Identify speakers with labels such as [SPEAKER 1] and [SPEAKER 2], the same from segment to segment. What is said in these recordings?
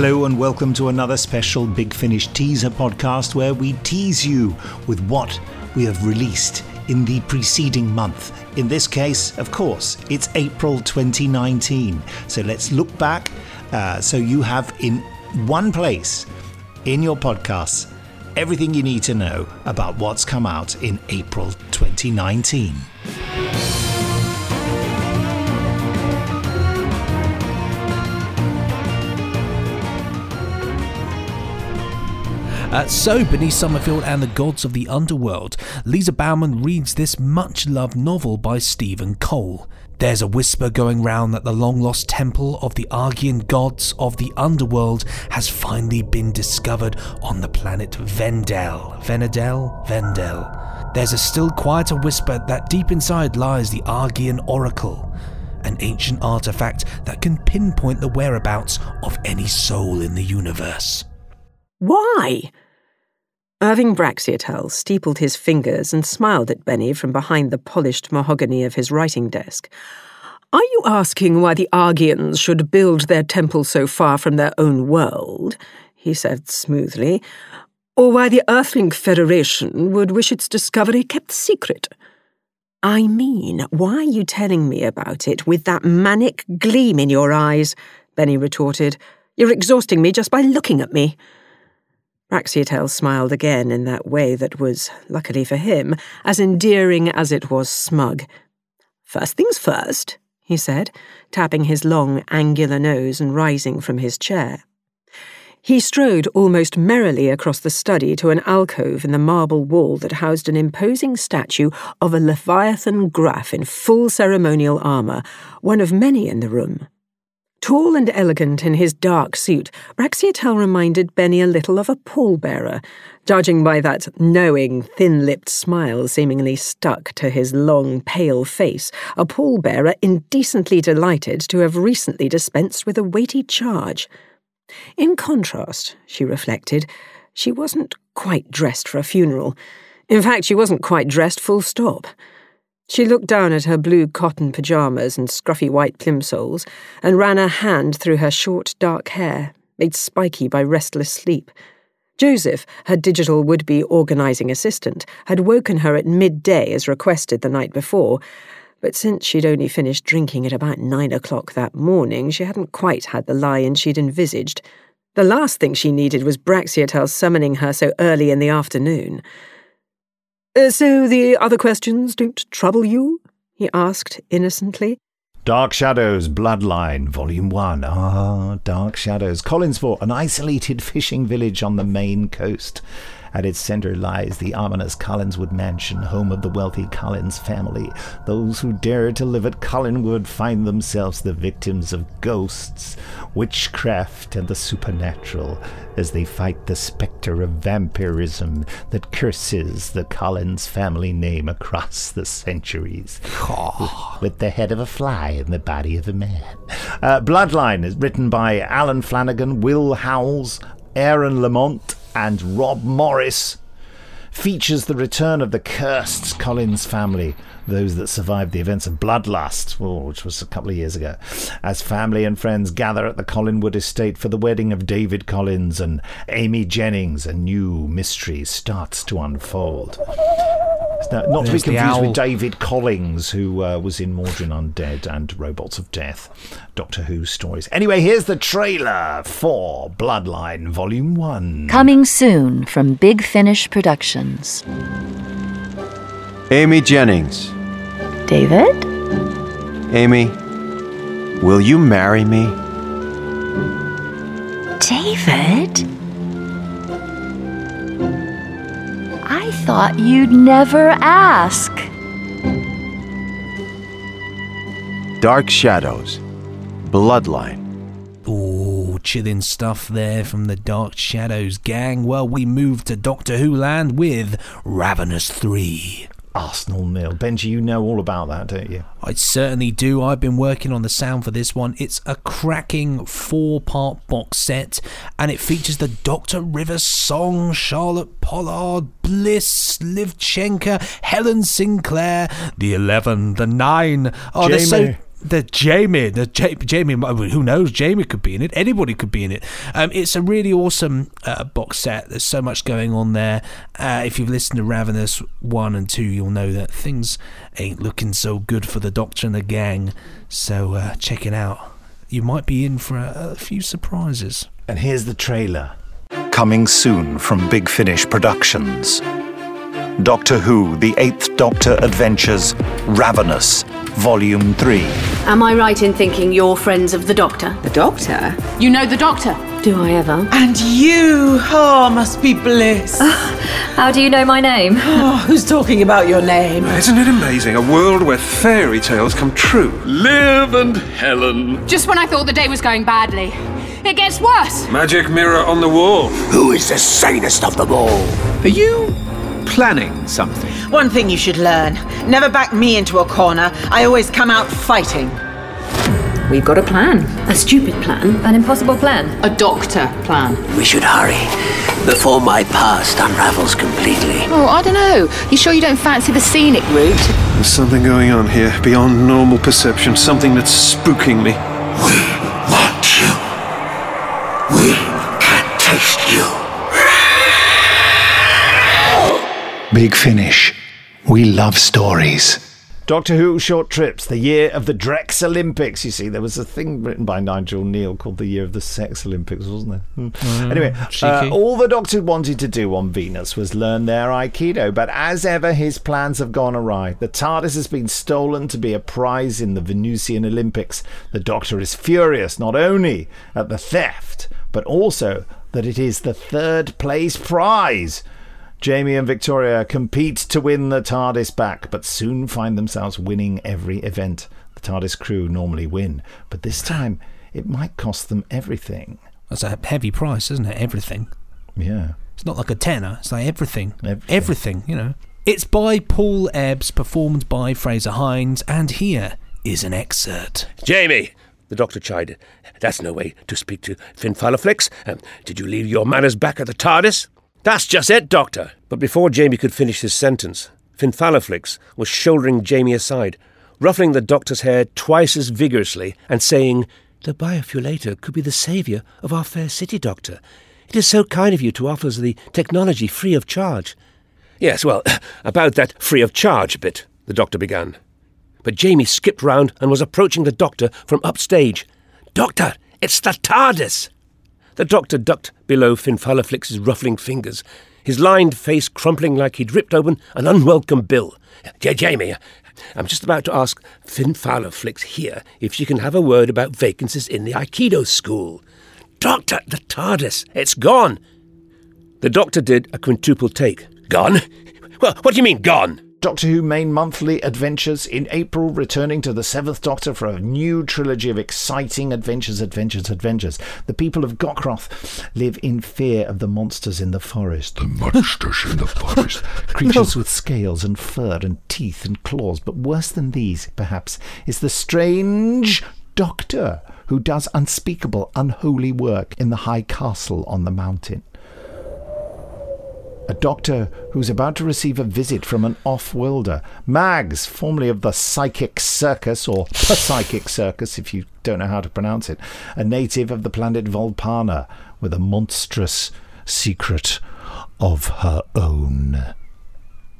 [SPEAKER 1] Hello and welcome to another special Big Finish teaser podcast where we tease you with what we have released in the preceding month. In this case, of course, it's April 2019. So let's look back uh, so you have in one place in your podcasts everything you need to know about what's come out in April 2019.
[SPEAKER 2] Uh, so, Bernice Summerfield and the Gods of the Underworld, Lisa Bowerman reads this much loved novel by Stephen Cole. There's a whisper going round that the long lost temple of the Argian gods of the underworld has finally been discovered on the planet Vendel. Venedel? Vendel. There's a still quieter whisper that deep inside lies the Argian Oracle, an ancient artifact that can pinpoint the whereabouts of any soul in the universe.
[SPEAKER 3] Why? Irving Braxiatel steepled his fingers and smiled at Benny from behind the polished mahogany of his writing desk. Are you asking why the Argians should build their temple so far from their own world? he said smoothly. Or why the Earthling Federation would wish its discovery kept secret? I mean, why are you telling me about it with that manic gleam in your eyes? Benny retorted. You're exhausting me just by looking at me. Braxiatel smiled again in that way that was, luckily for him, as endearing as it was smug. First things first, he said, tapping his long, angular nose and rising from his chair. He strode almost merrily across the study to an alcove in the marble wall that housed an imposing statue of a Leviathan Graf in full ceremonial armour, one of many in the room. Tall and elegant in his dark suit, Braxiatel reminded Benny a little of a pallbearer, judging by that knowing, thin lipped smile seemingly stuck to his long, pale face, a pallbearer indecently delighted to have recently dispensed with a weighty charge. In contrast, she reflected, she wasn't quite dressed for a funeral. In fact, she wasn't quite dressed full stop. She looked down at her blue cotton pyjamas and scruffy white plimsolls and ran a hand through her short dark hair, made spiky by restless sleep. Joseph, her digital would be organising assistant, had woken her at midday as requested the night before, but since she'd only finished drinking at about nine o'clock that morning, she hadn't quite had the lie-in she'd envisaged. The last thing she needed was Braxiatel summoning her so early in the afternoon. Uh, so the other questions don't trouble you? he asked innocently.
[SPEAKER 1] Dark Shadows Bloodline, Volume 1. Ah, Dark Shadows. Collinsport, an isolated fishing village on the Maine coast. At its center lies the ominous Collinwood mansion, home of the wealthy Collins family. Those who dare to live at Collinwood find themselves the victims of ghosts, witchcraft, and the supernatural as they fight the specter of vampirism that curses the Collins family name across the centuries. with, with the head of a fly and the body of a man. Uh, Bloodline is written by Alan Flanagan, Will Howells, Aaron Lamont, and Rob Morris features the return of the cursed Collins family, those that survived the events of Bloodlust, oh, which was a couple of years ago, as family and friends gather at the Collinwood estate for the wedding of David Collins and Amy Jennings. A new mystery starts to unfold. Now, not to be confused with. David Collins, who uh, was in Mawdryn Undead and Robots of Death, Doctor Who stories. Anyway, here's the trailer for Bloodline Volume 1.
[SPEAKER 4] Coming soon from Big Finish Productions.
[SPEAKER 5] Amy Jennings.
[SPEAKER 4] David?
[SPEAKER 5] Amy, will you marry me?
[SPEAKER 4] David? I thought you'd never ask.
[SPEAKER 5] Dark Shadows. Bloodline.
[SPEAKER 2] Ooh, chilling stuff there from the Dark Shadows gang. Well, we move to Doctor Who land with Ravenous 3.
[SPEAKER 1] Arsenal Mill. Benji, you know all about that, don't you?
[SPEAKER 2] I certainly do. I've been working on the sound for this one. It's a cracking four part box set, and it features the Dr. Rivers song, Charlotte Pollard, Bliss, Liv Chenka, Helen Sinclair, the 11, the 9. Oh, there's so. The Jamie, the J- Jamie, who knows? Jamie could be in it. Anybody could be in it. Um, it's a really awesome uh, box set. There's so much going on there. Uh, if you've listened to Ravenous one and two, you'll know that things ain't looking so good for the Doctor and the gang. So uh, check it out. You might be in for a, a few surprises.
[SPEAKER 1] And here's the trailer. Coming soon from Big Finish Productions. Doctor Who, The Eighth Doctor Adventures, Ravenous, Volume 3.
[SPEAKER 6] Am I right in thinking you're friends of the Doctor?
[SPEAKER 3] The Doctor?
[SPEAKER 6] You know the Doctor?
[SPEAKER 3] Do I ever?
[SPEAKER 7] And you, oh, must be bliss.
[SPEAKER 8] Ah, how do you know my name?
[SPEAKER 7] Oh, who's talking about your name?
[SPEAKER 9] Isn't it amazing? A world where fairy tales come true.
[SPEAKER 10] Liv and Helen.
[SPEAKER 6] Just when I thought the day was going badly, it gets worse.
[SPEAKER 9] Magic mirror on the wall.
[SPEAKER 10] Who is the sanest of them all?
[SPEAKER 11] Are you planning something?
[SPEAKER 7] One thing you should learn never back me into a corner. I always come out fighting.
[SPEAKER 3] We've got a plan. A stupid plan.
[SPEAKER 8] An impossible plan.
[SPEAKER 6] A Doctor plan.
[SPEAKER 10] We should hurry before my past unravels completely.
[SPEAKER 6] Oh, I don't know. You sure you don't fancy the scenic route?
[SPEAKER 9] There's something going on here beyond normal perception, something that's spooking me.
[SPEAKER 10] We want you. We can taste you.
[SPEAKER 1] Big Finish. We love stories. Doctor Who Short Trips, the year of the Drex Olympics. You see, there was a thing written by Nigel Kneale called the year of the Sex Olympics, wasn't there? Hmm.
[SPEAKER 2] Mm,
[SPEAKER 1] anyway, uh, all the Doctor wanted to do on Venus was learn their Aikido, but as ever, his plans have gone awry. The TARDIS has been stolen to be a prize in the Venusian Olympics. The Doctor is furious not only at the theft, but also that it is the third place prize. Jamie and Victoria compete to win the TARDIS back, but soon find themselves winning every event. The TARDIS crew normally win, but this time it might cost them everything.
[SPEAKER 2] That's a heavy price, isn't it? Everything.
[SPEAKER 1] Yeah.
[SPEAKER 2] It's not like a tenner. It's like everything.
[SPEAKER 1] Everything.
[SPEAKER 2] Everything, you know. It's by Paul Ebbs, performed by Frazer Hines, and here is an excerpt.
[SPEAKER 12] Jamie, the doctor chided. That's no way to speak to Finfalaflix. Um, did you leave your manners back at the TARDIS? That's just it, Doctor. But before Jamie could finish his sentence, Finfalaflix was shouldering Jamie aside, ruffling the doctor's hair twice as vigorously, and saying, The biofuelator could be the saviour of our fair city, Doctor. It is so kind of you to offer us the technology free of charge. Yes, well, about that free of charge bit, the doctor began. But Jamie skipped round and was approaching the doctor from upstage. Doctor, it's the TARDIS! The doctor ducked below Finfalaflix's ruffling fingers, his lined face crumpling like he'd ripped open an unwelcome bill. Jamie, I'm just about to ask Finfalaflix here if she can have a word about vacancies in the Aikido school. Doctor, the TARDIS, it's gone. The doctor did a quintuple take. Gone? Well, what do you mean, gone?
[SPEAKER 1] Doctor Who main monthly adventures in April, returning to the Seventh Doctor for a new trilogy of exciting adventures, adventures, adventures. The people of Gokroth live in fear of the monsters in the forest.
[SPEAKER 10] The monsters in the forest.
[SPEAKER 1] Creatures with scales and fur and teeth and claws, but worse than these, perhaps, is the strange Doctor who does unspeakable, unholy work in the high castle on the mountain. A doctor who's about to receive a visit from an off-worlder. Mags, formerly of the Psychic Circus, or the Psychic Circus if you don't know how to pronounce it, a native of the planet Volpana, with a monstrous secret of her own.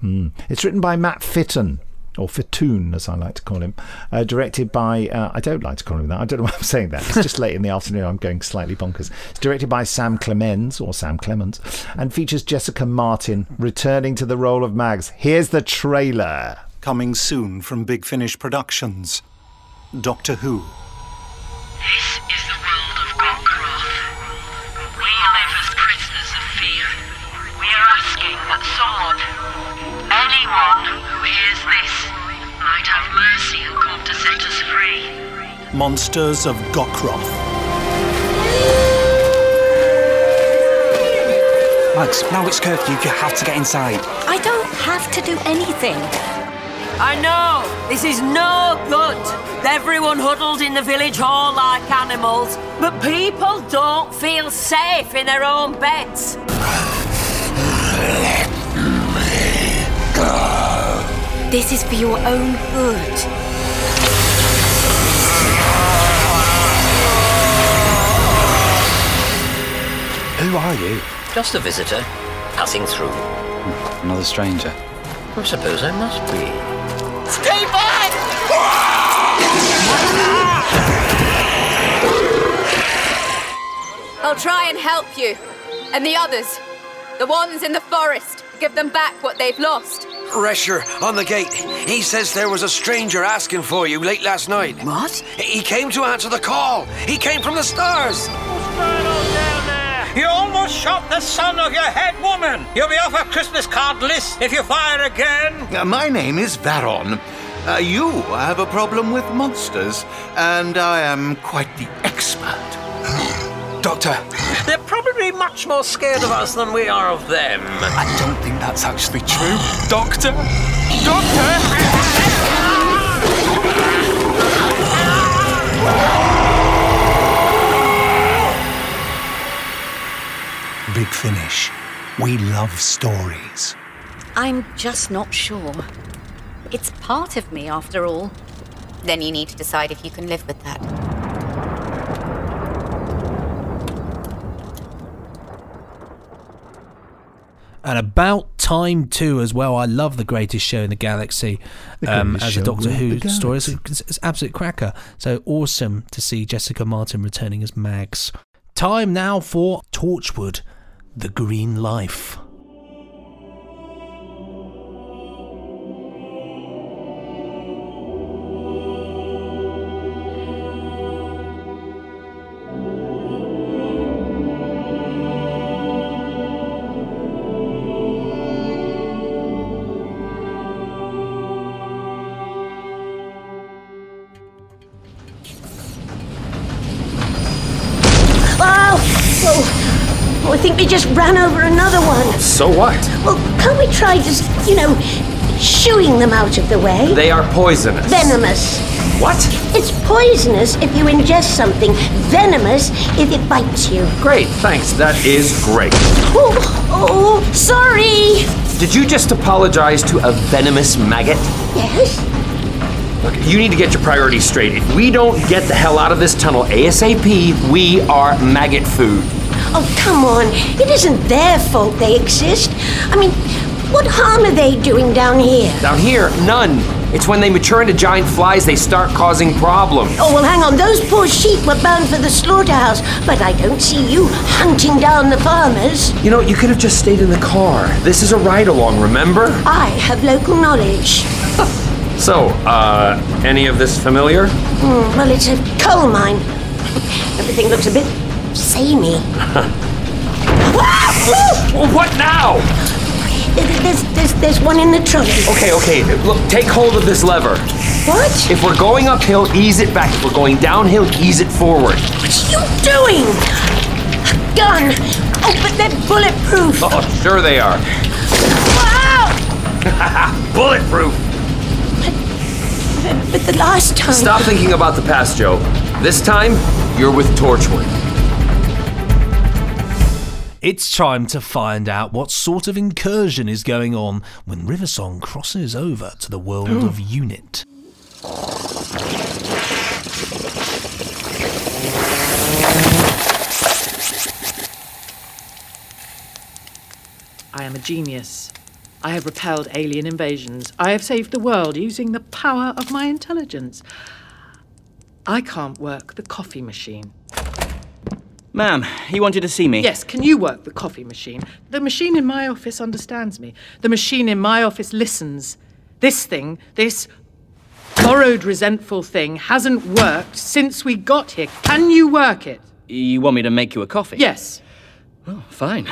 [SPEAKER 1] Hmm. It's written by Matt Fitton, or Fittoon, as I like to call him, uh, directed by, uh, I don't like to call him that, I don't know why I'm saying that, it's just late in the afternoon, I'm going slightly bonkers. It's directed by Sam Clemens, or Sam Clemens, and features Jessica Martin returning to the role of Mags. Here's the trailer. Coming soon from Big Finish Productions. Doctor Who.
[SPEAKER 13] This is the world of Gokroth. We live as prisoners of fear. We are asking that someone, anyone who hears this, might have mercy and come to set us free.
[SPEAKER 1] Monsters of Gokroth.
[SPEAKER 11] Max, now it's curfew, you have to get inside.
[SPEAKER 14] I don't have to do anything.
[SPEAKER 15] I know, this is no good. Everyone huddled in the village hall like animals, but people don't feel safe in their own beds.
[SPEAKER 14] This is for your own good.
[SPEAKER 11] Who are you?
[SPEAKER 10] Just a visitor, passing through.
[SPEAKER 11] Hmm, another stranger.
[SPEAKER 10] I suppose I must be.
[SPEAKER 13] Stay back!
[SPEAKER 6] I'll try and help you. And the others. The ones in the forest. Give them back what they've lost.
[SPEAKER 16] Resher, on the gate. He says there was a stranger asking for you late last night.
[SPEAKER 7] What?
[SPEAKER 16] He came to answer the call. He came from the stars.
[SPEAKER 17] You almost shot the son of your head woman. You'll be off a Christmas card list if you fire again.
[SPEAKER 18] Uh, my name is Varon. Uh, you have a problem with monsters, and I am quite the expert.
[SPEAKER 16] Doctor,
[SPEAKER 10] They're probably much more scared of us than we are of them.
[SPEAKER 11] I don't think that's actually true. Doctor? Doctor?
[SPEAKER 19] Big Finish. We love stories.
[SPEAKER 14] I'm just not sure. It's part of me, after all. Then you need to decide if you can live with that.
[SPEAKER 2] And about time too, as well. I love the greatest show in the galaxy
[SPEAKER 1] The
[SPEAKER 2] um, as a Doctor Who story. It's, it's, it's absolute cracker. So awesome to see Jessica Martin returning as Mags. Time now for Torchwood, the Green Life.
[SPEAKER 20] We just ran over another one.
[SPEAKER 21] So what?
[SPEAKER 20] Well, can't we try just, you know, shooing them out of the way?
[SPEAKER 21] They are poisonous.
[SPEAKER 20] Venomous.
[SPEAKER 21] What?
[SPEAKER 20] It's poisonous if you ingest something, venomous if it bites you.
[SPEAKER 21] Great, thanks. That is great.
[SPEAKER 20] Oh, oh, sorry.
[SPEAKER 21] Did you just apologize to a venomous maggot?
[SPEAKER 20] Yes?
[SPEAKER 21] Look, you need to get your priorities straight. If we don't get the hell out of this tunnel ASAP, we are maggot food.
[SPEAKER 20] Oh, come on. It isn't their fault they exist. I mean, what harm are they doing down here?
[SPEAKER 21] Down here, none. It's when they mature into giant flies they start causing problems.
[SPEAKER 20] Oh, well, hang on. Those poor sheep were bound for the slaughterhouse, but I don't see you hunting down the farmers.
[SPEAKER 21] You know, you could have just stayed in the car. This is a ride along, remember?
[SPEAKER 20] I have local knowledge.
[SPEAKER 21] So, uh, any of this familiar?
[SPEAKER 20] Hmm, well, it's a coal mine. Everything looks a bit samey.
[SPEAKER 21] what now?
[SPEAKER 20] There's, there's, there's one in the trunk.
[SPEAKER 21] Okay, okay. Look, take hold of this lever.
[SPEAKER 20] What?
[SPEAKER 21] If we're going uphill, ease it back. If we're going downhill, ease it forward.
[SPEAKER 20] What are you doing? A gun. Oh, but they're bulletproof.
[SPEAKER 21] Oh, sure they are.
[SPEAKER 20] Wow!
[SPEAKER 21] Bulletproof.
[SPEAKER 20] But, but the last time.
[SPEAKER 21] Stop thinking about the past, Joe. This time, you're with Torchwood.
[SPEAKER 2] It's time to find out what sort of incursion is going on when River Song crosses over to the world of Unit.
[SPEAKER 22] I am a genius. I have repelled alien invasions. I have saved the world using the power of my intelligence. I can't work the coffee machine.
[SPEAKER 11] Ma'am, you wanted to see me?
[SPEAKER 22] Yes, can you work the coffee machine? The machine in my office understands me. The machine in my office listens. This thing, this borrowed, resentful thing, hasn't worked since we got here. Can you work it?
[SPEAKER 11] You want me to make you a coffee?
[SPEAKER 22] Yes.
[SPEAKER 11] Oh, fine.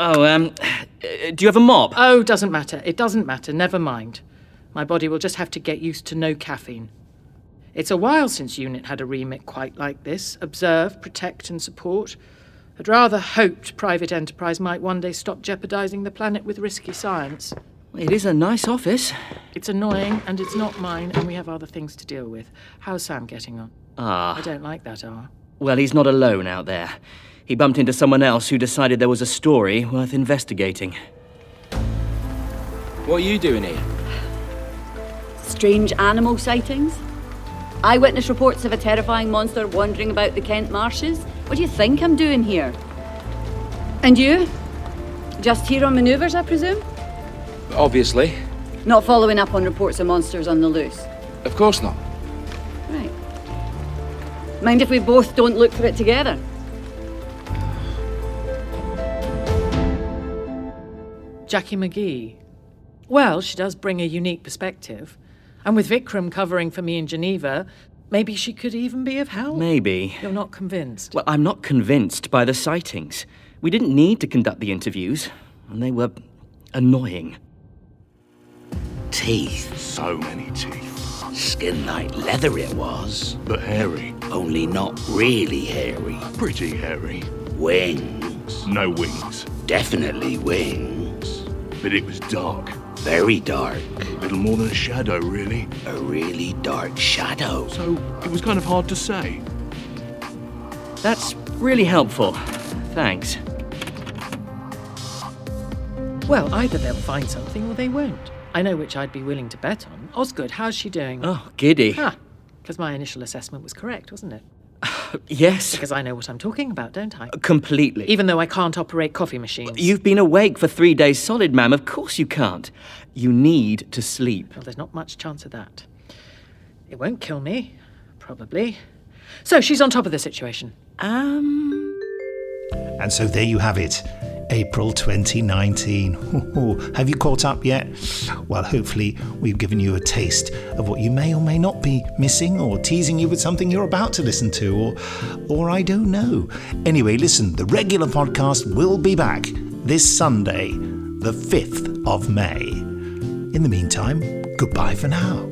[SPEAKER 11] Oh, um, uh, do you have a mop?
[SPEAKER 22] Oh, doesn't matter. It doesn't matter. Never mind. My body will just have to get used to no caffeine. It's a while since UNIT had a remit quite like this observe, protect, and support. I'd rather hoped private enterprise might one day stop jeopardizing the planet with risky science.
[SPEAKER 11] It is a nice office.
[SPEAKER 22] It's annoying, and it's not mine, and we have other things to deal with. How's Sam getting on?
[SPEAKER 11] Ah.
[SPEAKER 22] I don't like that R.
[SPEAKER 11] Well, he's not alone out there. He bumped into someone else who decided there was a story worth investigating. What are you doing here?
[SPEAKER 23] Strange animal sightings. Eyewitness reports of a terrifying monster wandering about the Kent marshes.
[SPEAKER 24] What do you think I'm doing here? And you? Just here on manoeuvres, I presume?
[SPEAKER 21] Obviously.
[SPEAKER 24] Not following up on reports of monsters on the loose.
[SPEAKER 21] Of course not.
[SPEAKER 24] Right. Mind if we both don't look for it together?
[SPEAKER 22] Jacqui McGee. Well, she does bring a unique perspective. And with Vikram covering for me in Geneva, maybe she could even be of help.
[SPEAKER 11] Maybe.
[SPEAKER 22] You're not convinced.
[SPEAKER 11] Well, I'm not convinced by the sightings. We didn't need to conduct the interviews, and they were annoying.
[SPEAKER 25] Teeth.
[SPEAKER 23] So many teeth.
[SPEAKER 25] Skin like leather it was.
[SPEAKER 23] But hairy.
[SPEAKER 25] Only not really hairy.
[SPEAKER 23] Pretty hairy.
[SPEAKER 25] Wings.
[SPEAKER 23] No wings.
[SPEAKER 25] Definitely wings.
[SPEAKER 23] But it was dark.
[SPEAKER 25] Very dark.
[SPEAKER 23] Little more than a shadow, really.
[SPEAKER 25] A really dark shadow.
[SPEAKER 23] So it was kind of hard to say.
[SPEAKER 11] That's really helpful. Thanks.
[SPEAKER 22] Well, either they'll find something or they won't. I know which I'd be willing to bet on. Osgood, how's she doing?
[SPEAKER 11] Oh, giddy.
[SPEAKER 22] Ah, because my initial assessment was correct, wasn't it?
[SPEAKER 11] Yes.
[SPEAKER 22] Because I know what I'm talking about, don't I?
[SPEAKER 11] Completely.
[SPEAKER 22] Even though I can't operate coffee machines.
[SPEAKER 11] You've been awake for three days solid, ma'am. Of course you can't. You need to sleep.
[SPEAKER 22] Well, there's not much chance of that. It won't kill me, probably. So she's on top of the situation.
[SPEAKER 11] Um.
[SPEAKER 1] And so there you have it. April 2019. Have you caught up yet? Well, hopefully, we've given you a taste of what you may or may not be missing, or teasing you with something you're about to listen to, or, or I don't know. Anyway, listen, the regular podcast will be back this Sunday, the 5th of May. In the meantime, goodbye for now.